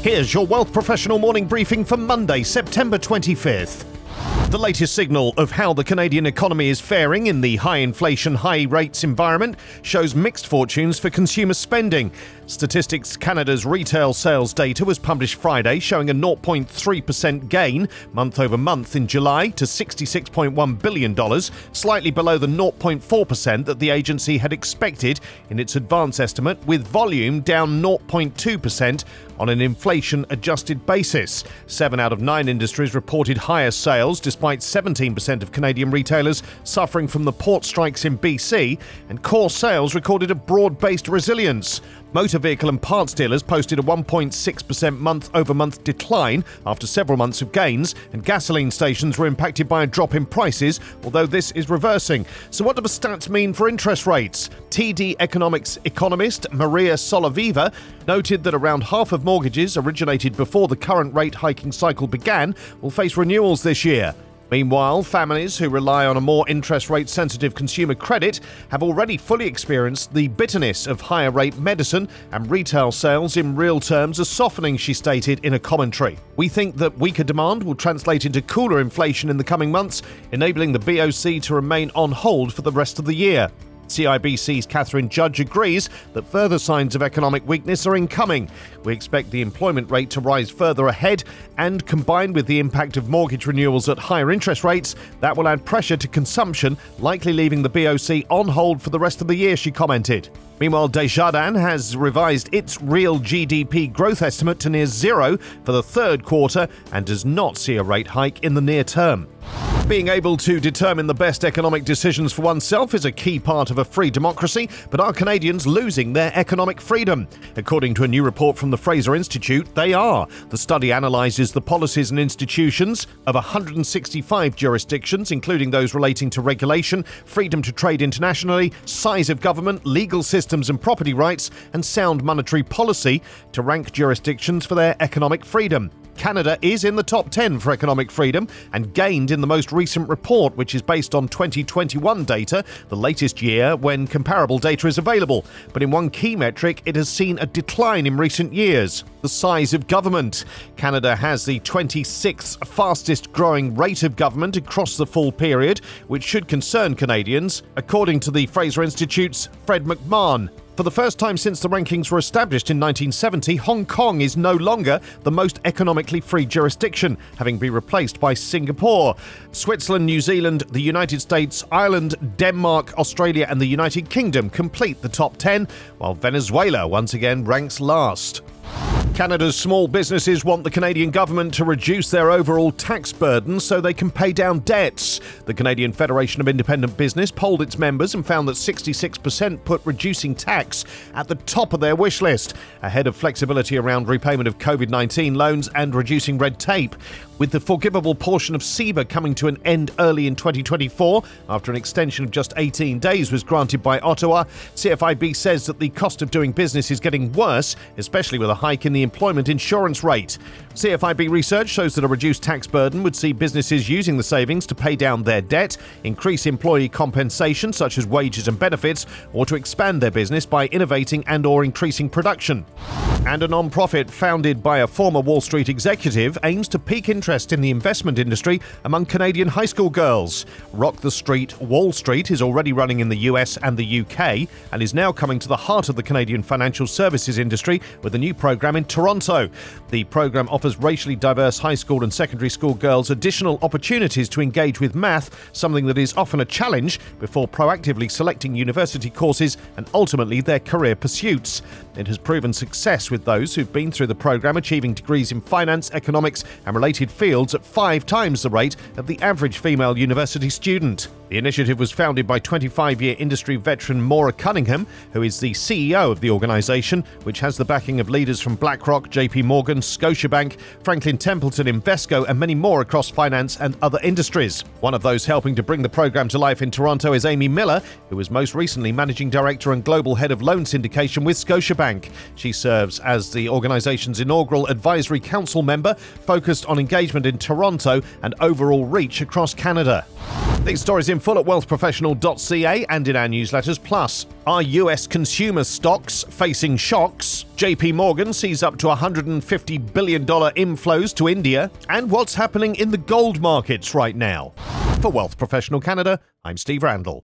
Here's your Wealth Professional morning briefing for Monday, September 25th. The latest signal of how the Canadian economy is faring in the high inflation, high rates environment shows mixed fortunes for consumer spending. Statistics Canada's retail sales data was published Friday, showing a 0.3% gain month over month in July to $66.1 billion, slightly below the 0.4% that the agency had expected in its advance estimate, with volume down 0.2% on an inflation adjusted basis. Seven out of nine industries reported higher sales, despite 17% of Canadian retailers suffering from the port strikes in BC, and core sales recorded a broad based resilience. Motor vehicle and parts dealers posted a 1.6% month over month decline after several months of gains, and gasoline stations were impacted by a drop in prices, although this is reversing. So, what do the stats mean for interest rates? TD Economics economist Maria Solovieva noted that around half of mortgages originated before the current rate hiking cycle began will face renewals this year. Meanwhile, families who rely on a more interest rate sensitive consumer credit have already fully experienced the bitterness of higher rate medicine, and retail sales in real terms are softening, she stated in a commentary. We think that weaker demand will translate into cooler inflation in the coming months, enabling the BOC to remain on hold for the rest of the year. CIBC's Katherine Judge agrees that further signs of economic weakness are incoming. We expect the employment rate to rise further ahead, and combined with the impact of mortgage renewals at higher interest rates, that will add pressure to consumption, likely leaving the BOC on hold for the rest of the year, she commented. Meanwhile, Desjardins has revised its real GDP growth estimate to near zero for the third quarter and does not see a rate hike in the near term. Being able to determine the best economic decisions for oneself is a key part of a free democracy, but are Canadians losing their economic freedom? According to a new report from the Fraser Institute, they are. The study analyses the policies and institutions of 165 jurisdictions, including those relating to regulation, freedom to trade internationally, size of government, legal systems and property rights, and sound monetary policy, to rank jurisdictions for their economic freedom. Canada is in the top 10 for economic freedom and gained in the most recent report, which is based on 2021 data, the latest year when comparable data is available. But in one key metric, it has seen a decline in recent years the size of government. Canada has the 26th fastest growing rate of government across the full period, which should concern Canadians, according to the Fraser Institute's Fred McMahon. For the first time since the rankings were established in 1970, Hong Kong is no longer the most economically free jurisdiction, having been replaced by Singapore. Switzerland, New Zealand, the United States, Ireland, Denmark, Australia, and the United Kingdom complete the top 10, while Venezuela once again ranks last. Canada's small businesses want the Canadian government to reduce their overall tax burden so they can pay down debts. The Canadian Federation of Independent Business polled its members and found that 66% put reducing tax at the top of their wish list, ahead of flexibility around repayment of COVID 19 loans and reducing red tape. With the forgivable portion of CEBA coming to an end early in 2024, after an extension of just 18 days was granted by Ottawa, CFIB says that the cost of doing business is getting worse, especially with a hike in the employment insurance rate. CFIB research shows that a reduced tax burden would see businesses using the savings to pay down their debt, increase employee compensation such as wages and benefits, or to expand their business by innovating and or increasing production. And a non-profit founded by a former Wall Street executive aims to pique interest in the investment industry among Canadian high school girls. Rock the Street Wall Street is already running in the US and the UK and is now coming to the heart of the Canadian financial services industry with a new program in Toronto. The program offers racially diverse high school and secondary school girls additional opportunities to engage with math, something that is often a challenge before proactively selecting university courses and ultimately their career pursuits. It has proven success with those who've been through the program achieving degrees in finance, economics, and related fields at five times the rate of the average female university student. The initiative was founded by 25 year industry veteran Maura Cunningham, who is the CEO of the organisation, which has the backing of leaders from BlackRock, JP Morgan, Scotiabank, Franklin Templeton, Invesco, and many more across finance and other industries. One of those helping to bring the program to life in Toronto is Amy Miller, who was most recently managing director and global head of loan syndication with Scotiabank. She serves as the organisation's inaugural advisory council member, focused on engagement in Toronto and overall reach across Canada. These stories in full at wealthprofessional.ca and in our newsletters. Plus, are US consumer stocks facing shocks? JP Morgan sees up to $150 billion inflows to India. And what's happening in the gold markets right now? For Wealth Professional Canada, I'm Steve Randall.